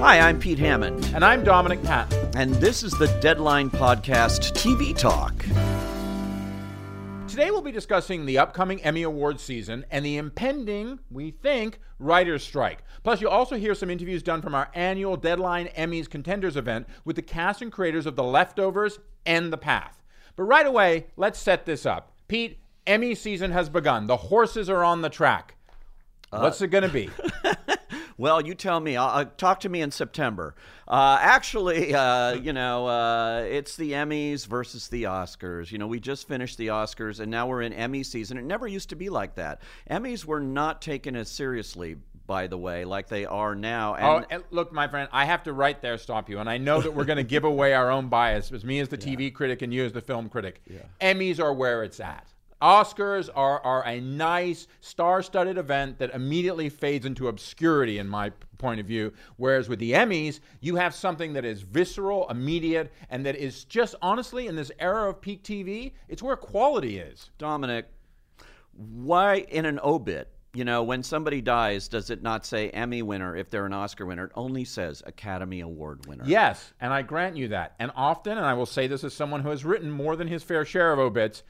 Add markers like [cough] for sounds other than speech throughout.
Hi, I'm Pete Hammond. And I'm Dominic Patten. And this is the Deadline Podcast TV Talk. Today we'll be discussing the upcoming Emmy Awards season and the impending, we think, writer's strike. Plus, you'll also hear some interviews done from our annual Deadline Emmys Contenders event with the cast and creators of The Leftovers and The Path. But right away, let's set this up. Pete, Emmy season has begun. The horses are on the track. Uh, What's it going to be? [laughs] Well, you tell me. Uh, talk to me in September. Uh, actually, uh, you know, uh, it's the Emmys versus the Oscars. You know, we just finished the Oscars, and now we're in Emmy season. It never used to be like that. Emmys were not taken as seriously by the way, like they are now. oh, And and look, my friend, I have to right there stop you. And I know that we're going to give [laughs] away our own bias, as me as the TV critic and you as the film critic. Emmys are where it's at. Oscars are, are a nice, star studded event that immediately fades into obscurity, in my point of view. Whereas with the Emmys, you have something that is visceral, immediate, and that is just honestly, in this era of peak TV, it's where quality is. Dominic, why in an obit? You know, when somebody dies, does it not say Emmy winner if they're an Oscar winner? It only says Academy Award winner. Yes, and I grant you that. And often, and I will say this as someone who has written more than his fair share of obits,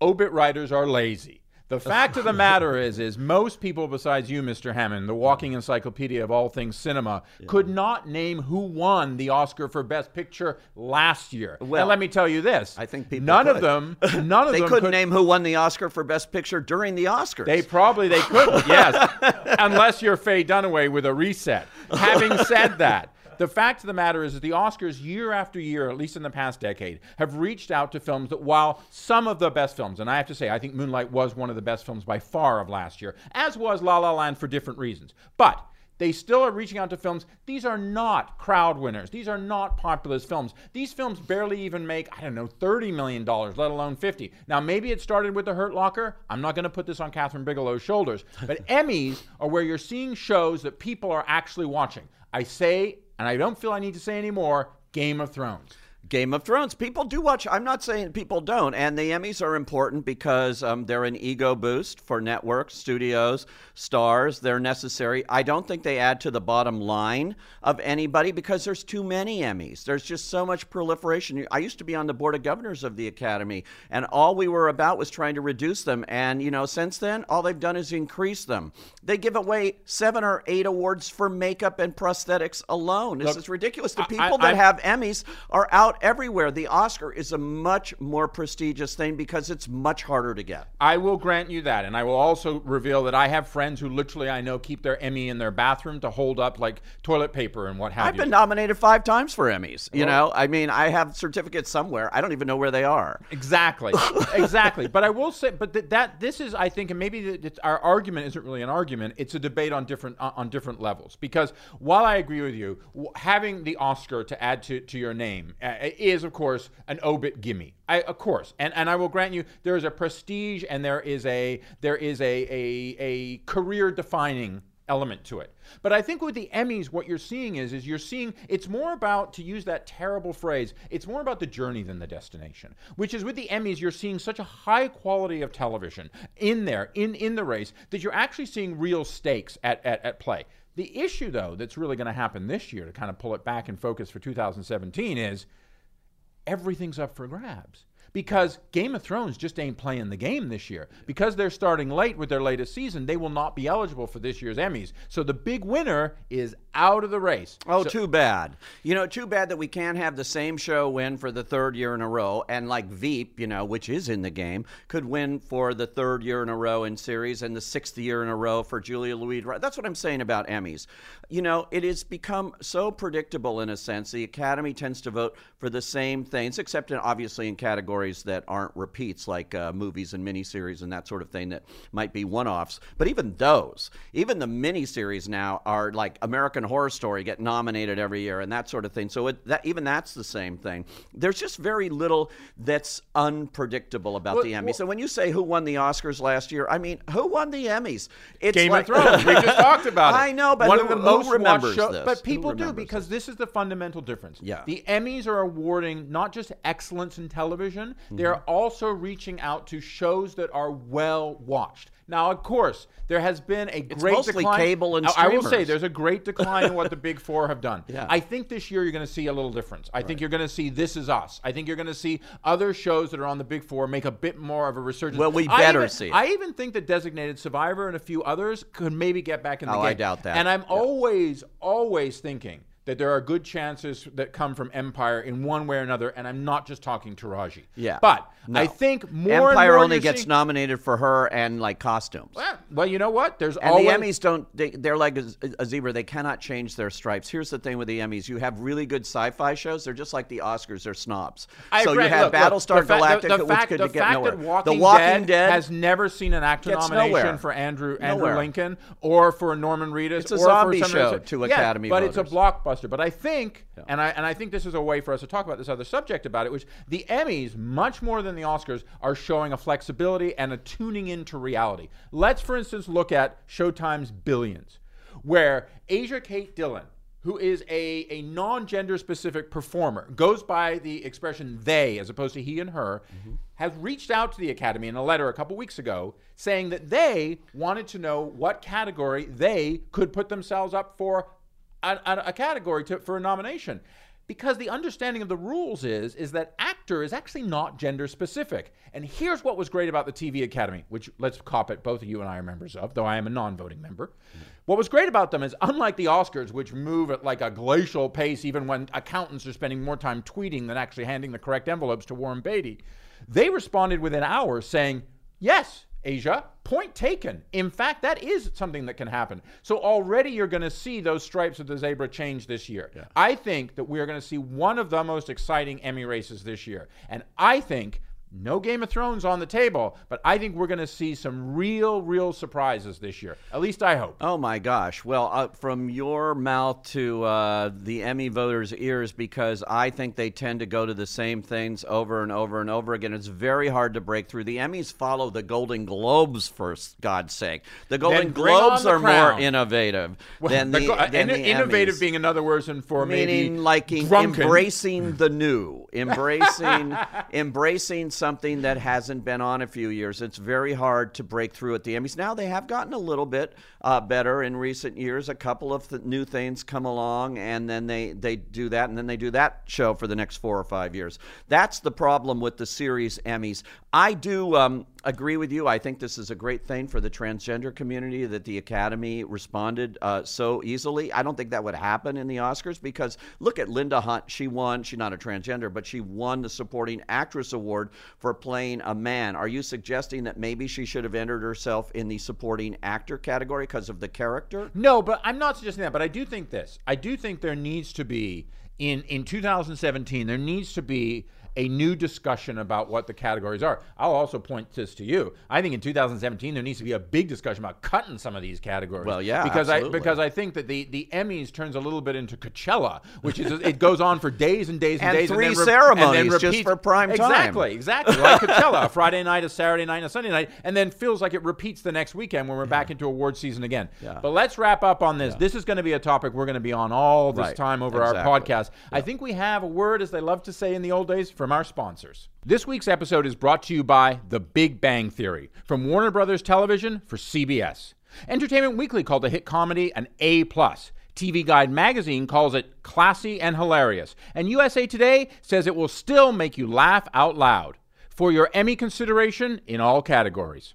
obit writers are lazy. The fact of the [laughs] matter is, is most people besides you, Mr. Hammond, the walking encyclopedia of all things cinema, could not name who won the Oscar for Best Picture last year. Well, and let me tell you this: I think people none of them, [laughs] none of They them couldn't could, name who won the Oscar for Best Picture during the Oscars. They probably they couldn't, yes, [laughs] unless you're Faye Dunaway with a reset. Having said that, the fact of the matter is that the Oscars, year after year, at least in the past decade, have reached out to films that, while some of the best films, and I have to say, I think Moonlight was one of the best films by far of last year, as was La La Land for different reasons, but. They still are reaching out to films. These are not crowd winners. These are not populist films. These films barely even make, I don't know, $30 million, let alone 50. Now, maybe it started with The Hurt Locker. I'm not going to put this on Kathryn Bigelow's shoulders. But [laughs] Emmys are where you're seeing shows that people are actually watching. I say, and I don't feel I need to say anymore, Game of Thrones. Game of Thrones. People do watch. I'm not saying people don't. And the Emmys are important because um, they're an ego boost for networks, studios, stars. They're necessary. I don't think they add to the bottom line of anybody because there's too many Emmys. There's just so much proliferation. I used to be on the board of governors of the Academy, and all we were about was trying to reduce them. And, you know, since then, all they've done is increase them. They give away seven or eight awards for makeup and prosthetics alone. This Look, is ridiculous. The I- people I- that I- have Emmys are out everywhere. The Oscar is a much more prestigious thing because it's much harder to get. I will grant you that. And I will also reveal that I have friends who literally I know keep their Emmy in their bathroom to hold up like toilet paper and what have you. I've been nominated five times for Emmys. You know, I mean, I have certificates somewhere. I don't even know where they are. Exactly, [laughs] exactly. But I will say, but th- that this is, I think, and maybe it's, our argument isn't really an argument. It's a debate on different on on different levels. Because while I agree with you, having the Oscar to add to, to your name uh, is, of course, an obit gimme. I, of course, and and I will grant you, there is a prestige and there is a there is a a, a career defining element to it. But I think with the Emmys, what you're seeing is, is you're seeing it's more about, to use that terrible phrase, it's more about the journey than the destination. Which is with the Emmys, you're seeing such a high quality of television in there, in, in the race, that you're actually seeing real stakes at, at, at play. The issue, though, that's really going to happen this year to kind of pull it back in focus for 2017 is everything's up for grabs. Because Game of Thrones just ain't playing the game this year. Because they're starting late with their latest season, they will not be eligible for this year's Emmys. So the big winner is out of the race. Oh, So- too bad. You know, too bad that we can't have the same show win for the third year in a row. And like Veep, you know, which is in the game, could win for the third year in a row in series and the sixth year in a row for Julia Louis. That's what I'm saying about Emmys. You know, it has become so predictable in a sense. The Academy tends to vote for the same things, except in, obviously in categories stories that aren't repeats, like uh, movies and miniseries and that sort of thing that might be one-offs. But even those, even the miniseries now are like American Horror Story get nominated every year and that sort of thing. So it, that even that's the same thing. There's just very little that's unpredictable about Well, the Emmys. well- so when you say who won the Oscars last year, I mean, who won the Emmys? It's Game like, of Thrones. We just [laughs] talked about it. I know, but one who, of the most remembers show- this? But people do because this is the fundamental difference. Yeah. the Emmys are awarding not just excellence in television; Mm-hmm. they are also reaching out to shows that are well watched. Now, of course, there has been a great mostly decline. cable and I- I will say there's a great [laughs] decline in what the big four have done. Yeah. I think this year you're going to see a little difference. I think you're going to see This Is Us. I think you're going to see other shows that are on the big four make a bit more of a resurgence. Well, we I better even- see it. I even think that Designated Survivor and a few others could maybe get back in the Oh, game. I doubt that. And I'm Yeah. always, always thinking that there are good chances that come from Empire in one way or another, and I'm not just talking Taraji. Yeah. But No. I think more Empire more only gets seeing- nominated for her and like costumes. Well, well, you know what? There's And always the Emmys don't. They, they're like a, a zebra. They cannot change their stripes. Here's the thing with the Emmys: you have really good sci-fi shows. They're just like the Oscars. They're snobs. I so agree. you have Look, look, Battlestar fa- Galactica, the, the which could get nowhere. Walking, the Walking Dead, Dead, has never seen an actor nomination nowhere. for Andrew Andrew Nowhere. Lincoln or for Norman Reedus. It's a or zombie for show to yeah, Academy but it's a voters. Blockbuster. But I think, and I and I think this is a way for us to talk about this other subject about it, which the Emmys, much more than the Oscars, are showing a flexibility and a tuning into reality. Let's, for instance, look at Showtime's Billions, where Asia Kate Dillon who is a, a non-gender specific performer, goes by the expression they as opposed to he and her, mm-hmm. has reached out to the Academy in a letter a couple weeks ago saying that they wanted to know what category they could put themselves up for a, a, category to, for a nomination. Because the understanding of the rules is is that actor is actually not gender specific. And here's what was great about the TV Academy, which let's cop it, both of you and I are members of, though I am a non-voting member. What was great about them is unlike the Oscars, which move at like a glacial pace, even when accountants are spending more time tweeting than actually handing the correct envelopes to Warren Beatty, they responded within hours saying, Yes, Asia, point taken. In fact, that is something that can happen. So already you're going to see those stripes of the zebra change this year. I think that we are going to see one of the most exciting Emmy races this year. And I think no Game of Thrones on the table, but I think we're going to see some real, real surprises this year. At least I hope. Oh my gosh! Well, uh, from your mouth to uh, the Emmy voters' ears, because I think they tend to go to the same things over and over and over again. It's very hard to break through. The Emmys follow the Golden Globes, for God's sake. The Golden Globes the are crown. more innovative [laughs] Well, than the the, uh, than in- the innovative Emmys. being another word for meaning maybe like drunken. embracing the new embracing embracing something that hasn't been on a few years. It's very hard to break through at the emmys. Now they have gotten a little bit uh, better in recent years. A couple of th- new things come along and then they they do that and then they do that show for the next four or five years. That's the problem with the series emmys. I do um, agree with you i think this is a great thing for the transgender community that the academy responded uh, so easily i don't think that would happen in the oscars because look at linda hunt she won she's not a transgender but she won the supporting actress award for playing a man are you suggesting that maybe she should have entered herself in the supporting actor category because of the character No, but I'm not suggesting that. But I do think this. I do think there needs to be in in 2017. There needs to be a new discussion about what the categories are. I'll also point this to you. I think in 2017 there needs to be a big discussion about cutting some of these categories. Well, yeah, because absolutely. I because I think that the the Emmys turns a little bit into Coachella, which is it goes on for days and days and, And days three and then re- ceremonies and then just for prime time. Exactly, exactly. Like Coachella, a [laughs] Friday night, a Saturday night, a Sunday night, and then feels like it repeats the next weekend when we're back into award season again. Yeah. But let's wrap up on this. This is going to be a topic we're going to be on all this Right. time over Exactly. our podcast. I think we have a word, as they love to say in the old days, from our sponsors. This week's episode is brought to you by The Big Bang Theory from Warner Brothers Television for CBS. Entertainment Weekly called the hit comedy an A plus. TV Guide magazine calls it classy and hilarious. And USA Today says it will still make you laugh out loud. For your Emmy consideration in all categories.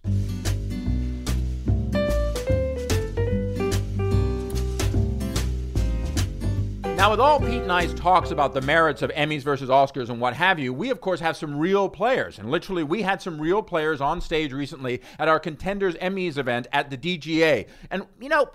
Now, with all Pete and I's talks about the merits of Emmys versus Oscars and what have you, we of course have some real players. And literally, we had some real players on stage recently at our Contenders Emmys event at the DGA. And, you know,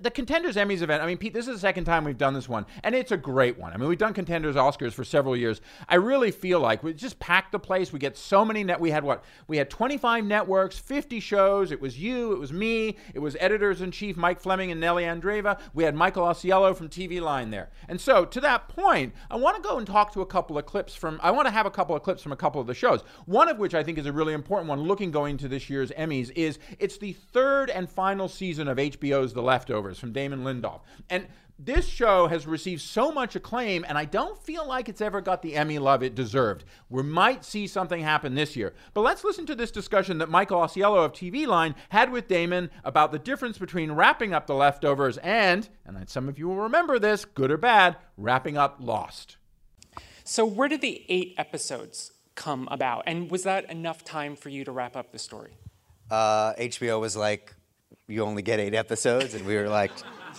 the, contenders Emmys event. I mean, Pete, this is the second time we've done this one, and it's a great one. I mean, we've done contenders Oscars for several years. I really feel like we just packed the place. We get so many net. We had what? We had 25 networks, 50 shows. It was you, it was me, it was editors in chief Mike Fleming and Nellie Andreeva. We had Michael Ausiello from TV Line there. And so, to that point, I want to go and talk to a couple of clips from. I want to have a couple of clips from a couple of the shows. One of which I think is a really important one. Looking going to this year's Emmys is it's the third and final season of HBO's The Leftovers from Damon Lindelof. And this show has received so much acclaim, and I don't feel like it's ever got the Emmy love it deserved. We might see something happen this year. But let's listen to this discussion that Michael Ausiello of TV Line had with Damon about the difference between wrapping up The Leftovers and, and some of you will remember this, good or bad, wrapping up Lost. So, where did the eight episodes come about? And was that enough time for you to wrap up the story? Uh, HBO was like, you only get eight episodes, and we were like,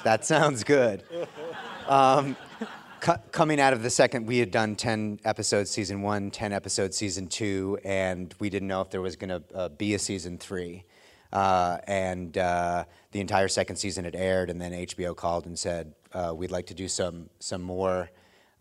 that sounds good. Um, cu- coming out of the second, we had done 10 episodes season one, 10 episodes season two, and we didn't know if there was going to uh, be a season three. Uh, and uh, the entire second season had aired, and then HBO called and said, uh, we'd like to do some, some more.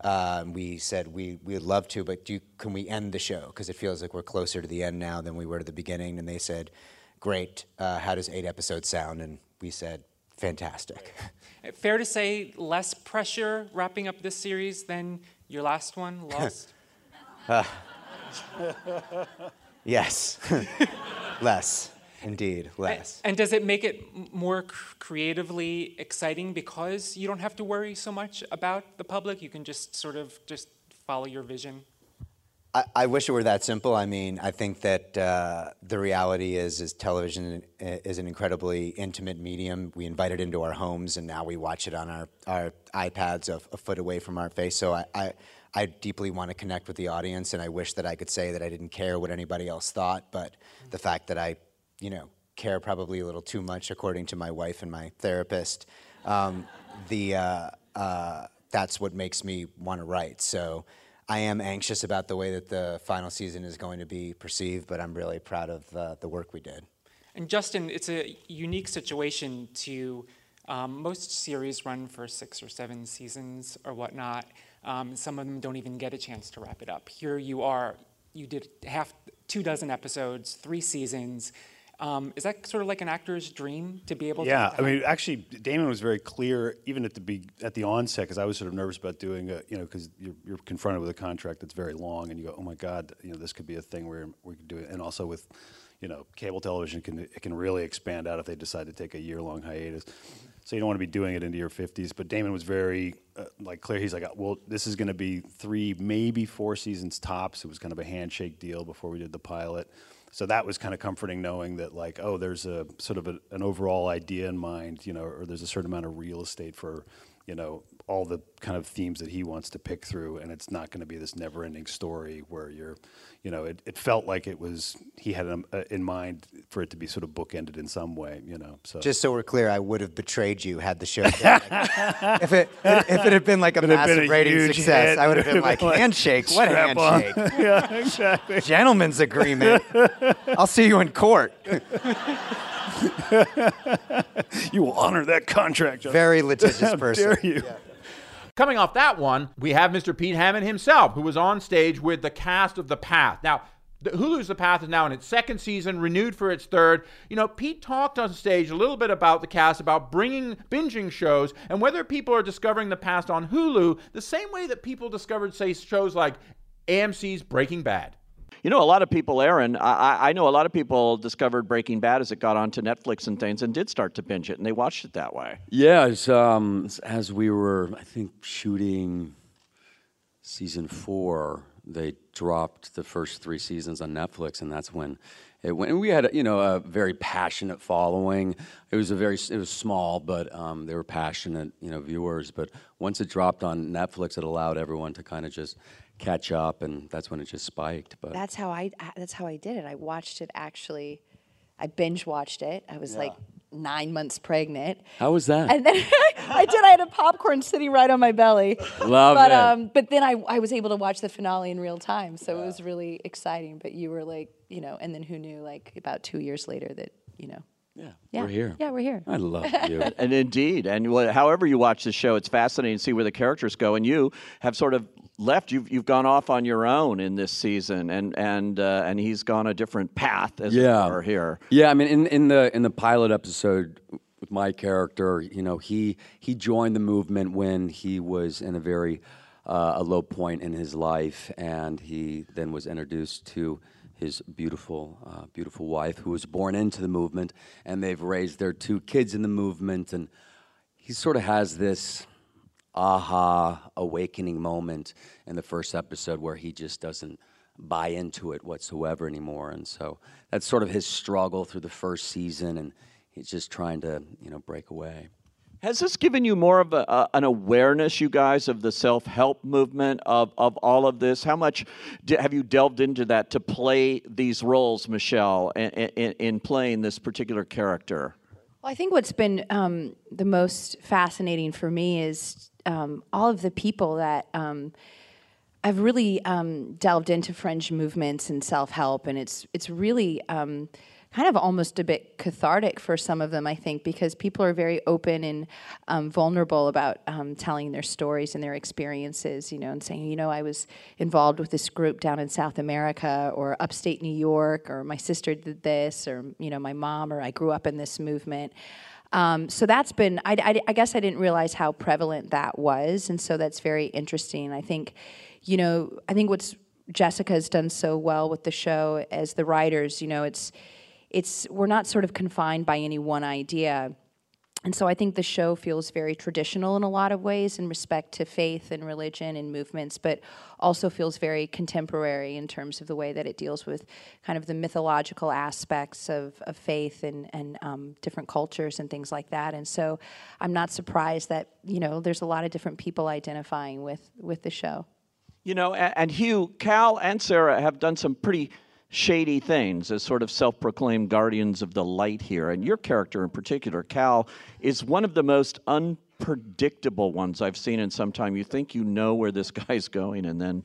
Uh, we said we we would love to, but you, can we end the show because it feels like we're closer to the end now than we were to the beginning? And they said, "Great. Uh, how does eight episodes sound?" And we said, "Fantastic." [laughs] Fair to say, less pressure wrapping up this series than your last one, [laughs] Lost. yes, [laughs] less indeed, less. And does it make it more cr- creatively exciting because you don't have to worry so much about the public? You can just sort of just follow your vision. I, I wish it were that simple. I mean, I think that uh, the reality is, is television is an incredibly intimate medium. We invite it into our homes, and now we watch it on our, our iPads a, a foot away from our face. So I, I, I deeply want to connect with the audience, and I wish that I could say that I didn't care what anybody else thought. But the fact that I, you know, care probably a little too much, according to my wife and my therapist, um, the uh, uh, that's what makes me want to write. So. I am anxious about the way that the final season is going to be perceived, but I'm really proud of uh, the work we did. And Justin, it's a unique situation to um, most series run for six or seven seasons or whatnot. Um, some of them don't even get a chance to wrap it up. Here you are, you did half, two dozen episodes, three seasons. Um, is that sort of like an actor's dream to be able to? Yeah, I mean, actually, Damon was very clear even at the be- at the onset because I was sort of nervous about doing a, you know, because you're, you're confronted with a contract that's very long, and you go, oh my God, you know, this could be a thing where we could do it, and also with, you know, cable television can it can really expand out if they decide to take a year long hiatus. So you don't want to be doing it into your 50s. But Damon was very uh, like clear. He's like, well, this is going to be three, maybe four seasons tops. It was kind of a handshake deal before we did the pilot so that was kind of comforting knowing that like oh there's a sort of a, an overall idea in mind you know or there's a certain amount of real estate for you know all the kind of themes that he wants to pick through and it's not going to be this never ending story where you're you know it, it felt like it was he had um, uh, in mind for it to be sort of bookended in some way you know so Just so we're clear, I would have betrayed you had the show. [laughs] been like- if it if it had been like a Would massive a rating success, hit. I would have [laughs] been like like, handshake. What [laughs] handshake? yeah exactly Gentleman's agreement. I'll see you in court. you will honor that contract Justin. Very litigious How person. dare you Coming off that one, we have Mr. Pete Hammond himself, who was on stage with the cast of The Path. Now, the Hulu's The Path is now in its second season, renewed for its third. You know, Pete talked on stage a little bit about the cast, about bringing binging shows, and whether people are discovering The Path on Hulu the same way that people discovered, say, shows like AMC's Breaking Bad. You know, a lot of people, Aaron, I, I- know a lot of people discovered Breaking Bad as it got onto Netflix and things and did start to binge it, and they watched it that way. Yeah, as, um, as we were, I think, shooting season four, they dropped the first three seasons on Netflix, and that's when it went. And we had, you know, a very passionate following. It was a very, it was small, but um, they were passionate, you know, viewers. But once it dropped on Netflix, it allowed everyone to kind of just catch up, and that's when it just spiked. But That's how I. That's how I did it. I watched it actually. I binge watched it. I was like nine months pregnant. how was that? And then [laughs] I did. I had a popcorn sitting right on my belly. Love but it. um, but then I, I was able to watch the finale in real time, so it was really exciting. But you were like, you know, and then who knew? Like about two years later, that you know, Yeah, Yeah. we're here. Yeah, we're here. I love [laughs] you. And indeed, and however you watch the show, it's fascinating to see where the characters go. And you have sort of left. You've you've gone off on your own in this season, and and uh, and he's gone a different path as yeah. it were here. Yeah, I mean, in, in the in the pilot episode with my character, you know, he he joined the movement when he was in a very uh, a low point in his life, and he then was introduced to his beautiful uh, beautiful wife, who was born into the movement, and they've raised their two kids in the movement, and he sort of has this aha awakening moment in the first episode where he just doesn't buy into it whatsoever anymore and so that's sort of his struggle through the first season and he's just trying to you know break away Has this given you more of a, an awareness, you guys, of the self help movement of, of all of this? How much have you delved into that to play these roles, Michelle, in, in, in playing this particular character? Well, I think what's been um, the most fascinating for me is um, all of the people that um, I've really um, delved into fringe movements and self help, and it's it's really um, kind of almost a bit cathartic for some of them, I think, because people are very open and um, vulnerable about um, telling their stories and their experiences, you know, and saying, you know, I was involved with this group down in South America or upstate New York, or my sister did this, or, you know, my mom, or I grew up in this movement. Um, so that's been, I, I, I guess I didn't realize how prevalent that was. And so that's very interesting. I think, you know, I think what's Jessica has done so well with the show as the writers, you know, it's, it's, we're not sort of confined by any one idea. And so I think the show feels very traditional in a lot of ways in respect to faith and religion and movements, but also feels very contemporary in terms of the way that it deals with kind of the mythological aspects of, of faith and, and um, different cultures and things like that. And so I'm not surprised that, you know, there's a lot of different people identifying with, with the show. You know, and, and Hugh, Cal, and Sarah have done some pretty shady things as sort of self proclaimed guardians of the light here. And your character in particular, Cal, is one of the most unpredictable ones I've seen in some time. You think you know where this [laughs] guy's going, and then.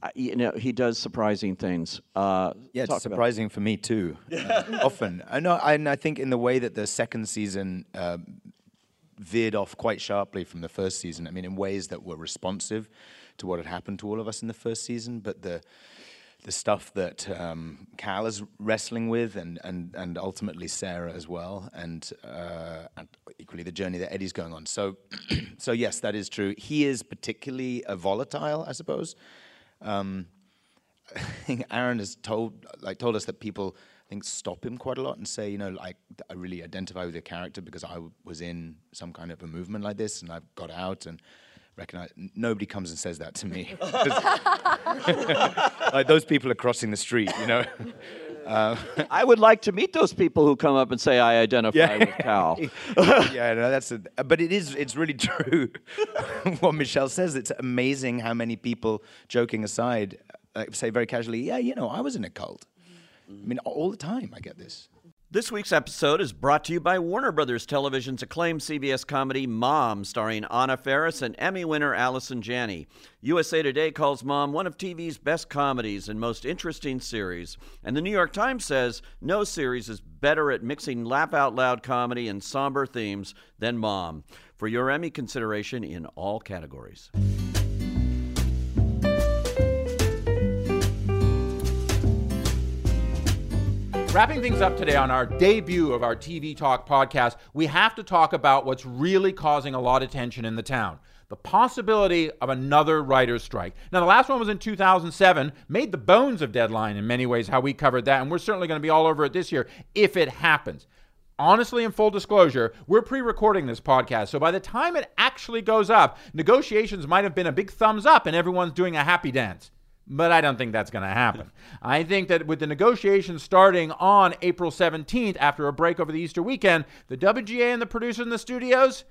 Uh, you know he does surprising things. Uh, Yeah, it's surprising for me too. uh, [laughs] often, I know, and I think in the way that the second season uh, veered off quite sharply from the first season. I mean, in ways that were responsive to what had happened to all of us in the first season, but the the stuff that um, Cal is wrestling with, and, and, and ultimately Sarah as well, and, uh, and equally the journey that Eddie's going on. So, [clears throat] so yes, that is true. He is particularly uh, volatile, I suppose. Um, [laughs] I think Aaron has told like told us that people I think stop him quite a lot and say, you know, like I really identify with your character because I w- was in some kind of a movement like this and I've got out and recognize. Nobody comes and says that to me. [laughs] [laughs] like those people are crossing the street, you know. [laughs] I would like to meet those people who come up and say, I identify with Cal. yeah, no, that's a, but it is it's really true what Michelle says. It's amazing how many people, joking aside, uh, say very casually, "Yeah, you know, I was in a cult." I mean, all the time I get this. This week's episode is brought to you by Warner Brothers Television's acclaimed CBS comedy Mom, starring Anna Faris and Emmy winner Allison Janney. USA Today calls Mom one of TV's best comedies and most interesting series. And the New York Times says no series is better at mixing laugh out loud comedy and somber themes than Mom. For your Emmy consideration in all categories. Wrapping things up today on our debut of our TV Talk podcast, we have to talk about what's really causing a lot of tension in the town the possibility of another writer's strike. Now, the last one was in 2007, made the bones of Deadline in many ways, how we covered that, and we're certainly going to be all over it this year if it happens. Honestly, in full disclosure, we're pre recording this podcast, so by the time it actually goes up, negotiations might have been a big thumbs up and everyone's doing a happy dance. But I don't think that's going to happen. I think that with the negotiations starting on April 17th after a break over the Easter weekend, the WGA and the producers in the studios,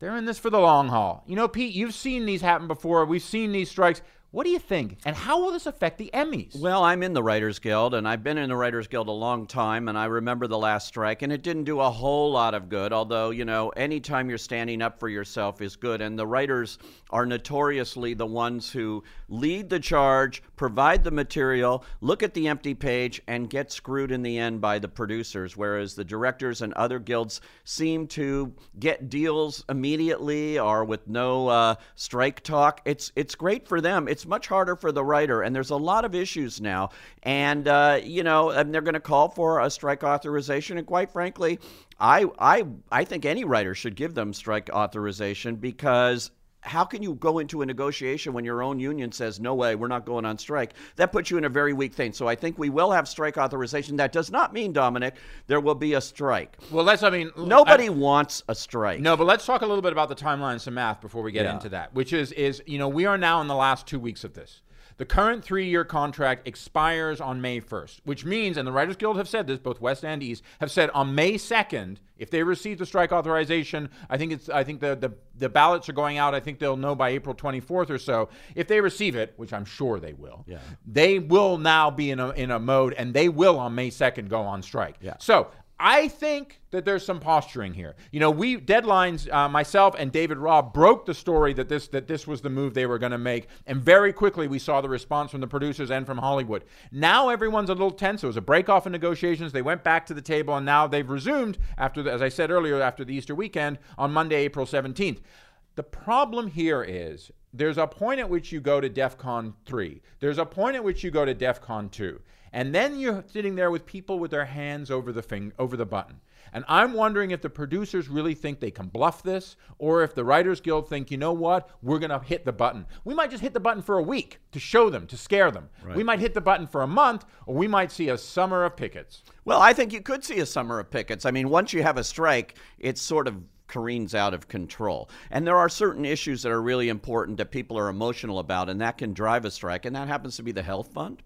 they're in this for the long haul. You know, Pete, you've seen these happen before. We've seen these strikes. What do you think? And how will this affect the Emmys? Well, I'm in the Writers Guild, and I've been in the Writers Guild a long time, and I remember the last strike, and it didn't do a whole lot of good. Although, you know, anytime you're standing up for yourself is good, and the writers are notoriously the ones who lead the charge, provide the material, look at the empty page, and get screwed in the end by the producers. Whereas the directors and other guilds seem to get deals immediately or with no uh, strike talk. It's it's great for them. It's much harder for the writer, and there's a lot of issues now. And uh, you know, and they're going to call for a strike authorization. And quite frankly, I I I think any writer should give them strike authorization because how can you go into a negotiation when your own union says no way we're not going on strike that puts you in a very weak thing. So i think we will have strike authorization. That does not mean dominic there will be a strike. Well let's i mean nobody I, wants a strike. No but let's talk a little bit about the timeline and some math before we get Yeah. into that which is is you know we are now in the last two weeks of this the current three-year contract expires on May 1st, which means, and the Writers Guild have said this, both West and East have said on May 2nd, if they receive the strike authorization, I think it's, I think the, the the ballots are going out. I think they'll know by April 24th or so. If they receive it, which I'm sure they will, Yeah. they will now be in a in a mode, and they will on May 2nd go on strike. Yeah. So I think that there's some posturing here. You know, we deadlines uh, myself and David Robb broke the story that this that this was the move they were going to make, and very quickly we saw the response from the producers and from Hollywood. Now everyone's a little tense. It was a break off in negotiations. They went back to the table, and now they've resumed after, the, as I said earlier, after the Easter weekend on Monday, April 17th. The problem here is there's a point at which you go to DEF CON 3. There's a point at which you go to DEF CON 2. And then you're sitting there with people with their hands over the thing, over the button. And I'm wondering if the producers really think they can bluff this, or if the Writers Guild think, you know what, we're going to hit the button. We might just hit the button for a week to show them, to scare them. We might hit the button for a month, or we might see a summer of pickets. Well, I think you could see a summer of pickets. I mean, once you have a strike, it's sort of careens out of control. And there are certain issues that are really important that people are emotional about, and that can drive a strike. And that happens to be the health fund,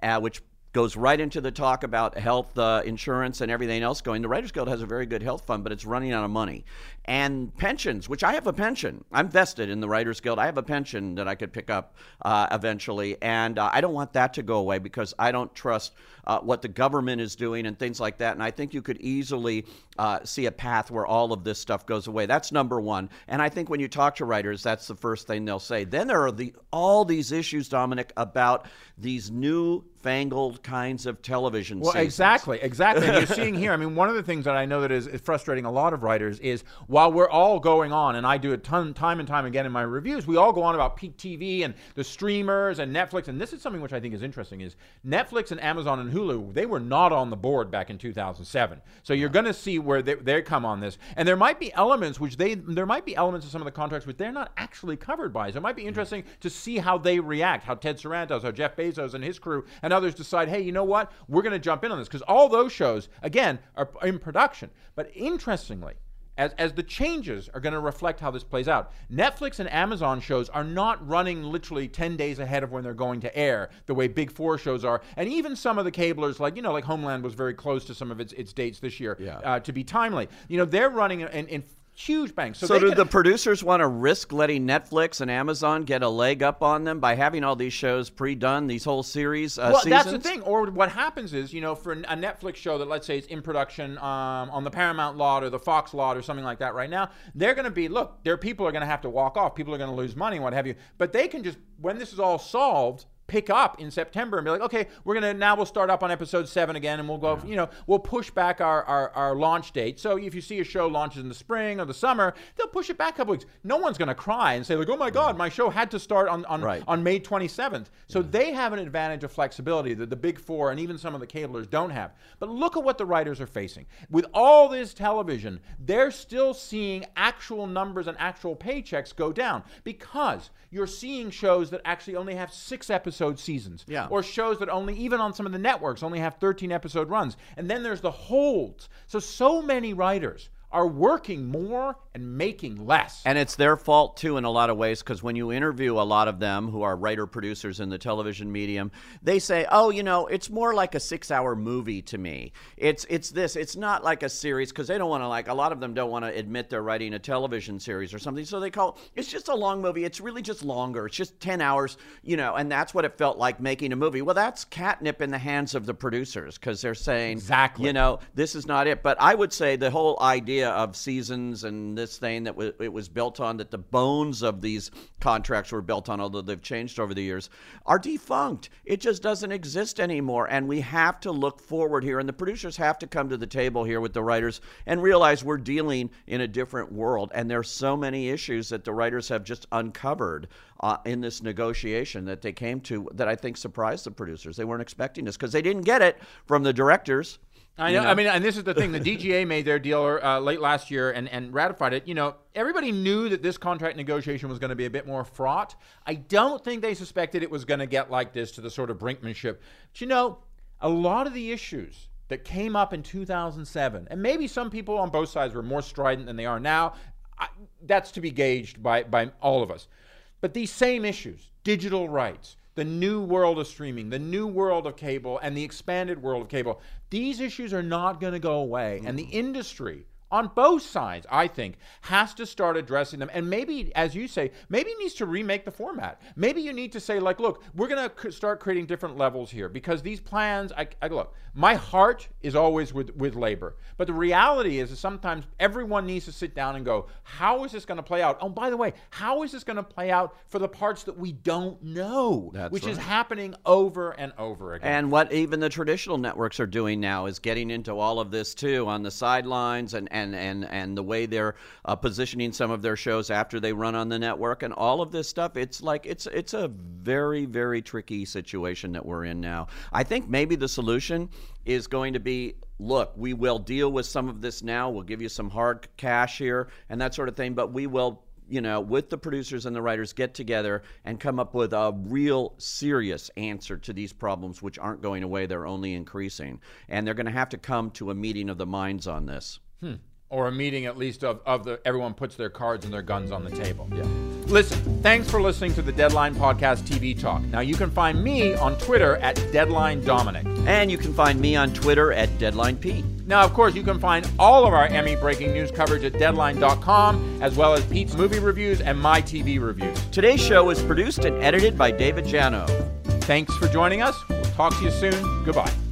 uh, which goes right into the talk about health uh, insurance and everything else going. The Writers Guild has a very good health fund, but it's running out of money. And pensions, which I have a pension. I'm vested in the Writers Guild. I have a pension that I could pick up uh, eventually. And uh, I don't want that to go away because I don't trust uh, what the government is doing and things like that. And I think you could easily uh, see a path where all of this stuff goes away. That's number one. And I think when you talk to writers, that's the first thing they'll say. Then there are the all these issues, Dominic, about these new fangled kinds of television Well, seasons. exactly, exactly. And you're [laughs] seeing here. I mean, one of the things that I know that is, is frustrating a lot of writers is while we're all going on, and I do it ton, time and time again in my reviews, we all go on about peak TV and the streamers and Netflix. And this is something which I think is interesting: is Netflix and Amazon and Hulu they were not on the board back in 2007. So you're going to see where they, they come on this, and there might be elements which they there might be elements of some of the contracts which they're not actually covered by. So it might be hmm. interesting to see how they react, how Ted Sarandos, how Jeff Bezos and his crew and others decide, hey, you know what, we're going to jump in on this because all those shows again are in production. But interestingly. As, as the changes are going to reflect how this plays out. Netflix and Amazon shows are not running literally 10 days ahead of when they're going to air, the way Big Four shows are. And even some of the cablers, like, you know, like Homeland was very close to some of its, its dates this year Yeah. uh, to be timely. You know, they're running in, in huge banks. So, So, do can- the producers want to risk letting Netflix and Amazon get a leg up on them by having all these shows pre-done, these whole series uh, well, seasons? that's the thing. Or what happens is, you know, for a Netflix show that let's say is in production um, on the Paramount lot or the Fox lot or something like that right now, they're going to be look. Their people are going to have to walk off. People are going to lose money, what have you. But they can just when this is all solved. Pick up in September and be like, okay, we're gonna now we'll start up on episode seven again, and we'll go, you know, we'll push back our, our our launch date. So if you see a show launches in the spring or the summer, they'll push it back a couple weeks. No one's gonna cry and say like, oh my God, my show had to start on on, Right. on May 27th. So they have an advantage of flexibility that the big four and even some of the cablers don't have. But look at what the writers are facing. With all this television, they're still seeing actual numbers and actual paychecks go down because you're seeing shows that actually only have six episode seasons. Yeah. Or shows that only, even on some of the networks, only have 13 episode runs. And then there's the holds. So, so many writers are working more and making less. And it's their fault too in a lot of ways because when you interview a lot of them who are writer producers in the television medium, they say, "Oh, you know, it's more like a 6-hour movie to me. It's it's this. It's not like a series because they don't want to like a lot of them don't want to admit they're writing a television series or something. So they call it's just a long movie. It's really just longer. It's just 10 hours, you know, and that's what it felt like making a movie. Well, that's catnip in the hands of the producers because they're saying, Exactly. you know, this is not it. But I would say the whole idea of seasons and this thing that w- it was built on, that the bones of these contracts were built on, although they've changed over the years, are defunct. It just doesn't exist anymore. And we have to look forward here. And the producers have to come to the table here with the writers and realize we're dealing in a different world. And there's so many issues that the writers have just uncovered uh, in this negotiation that they came to that I think surprised the producers. They weren't expecting this because they didn't get it from the directors. I you know, I mean, and this is the thing. The [laughs] DGA made their deal uh, late last year and, and ratified it. You know, everybody knew that this contract negotiation was going to be a bit more fraught. I don't think they suspected it was going to get like this to the sort of brinkmanship. But you know, a lot of the issues that came up in 2007, and maybe some people on both sides were more strident than they are now. I, that's to be gauged by by all of us. But these same issues, digital rights, the new world of streaming, the new world of cable, and the expanded world of cable, these issues are not going to go away. And the industry, on both sides, I think, has to start addressing them. And maybe, as you say, maybe needs to remake the format. Maybe you need to say, like, look, we're going to c- start creating different levels here because these plans, I, I look, my heart is always with, with labor. But the reality is, is sometimes everyone needs to sit down and go, how is this going to play out? Oh, by the way, how is this going to play out for the parts that we don't know, That's which is happening over and over again? And what even the traditional networks are doing now is getting into all of this too on the sidelines and and and, and the way they're uh, positioning some of their shows after they run on the network and all of this stuff. It's like it's it's a very very tricky situation that we're in now. I think maybe the solution is going to be look, we will deal with some of this now. We'll give you some hard cash here and that sort of thing, but we will you know, with the producers and the writers get together and come up with a real serious answer to these problems, which aren't going away, they're only increasing. And they're going to have to come to a meeting of the minds on this. Hmm. Or a meeting at least of, of the everyone puts their cards and their guns on the table. Yeah. Listen, thanks for listening to the Deadline Podcast TV Talk. Now you can find me on Twitter at Deadline Dominic. And you can find me on Twitter at Deadline Pete. Now, of course, you can find all of our Emmy breaking news coverage at Deadline.com, as well as Pete's movie reviews and my TV reviews. Today's show is produced and edited by David Jano. Thanks for joining us. We'll talk to you soon. Goodbye.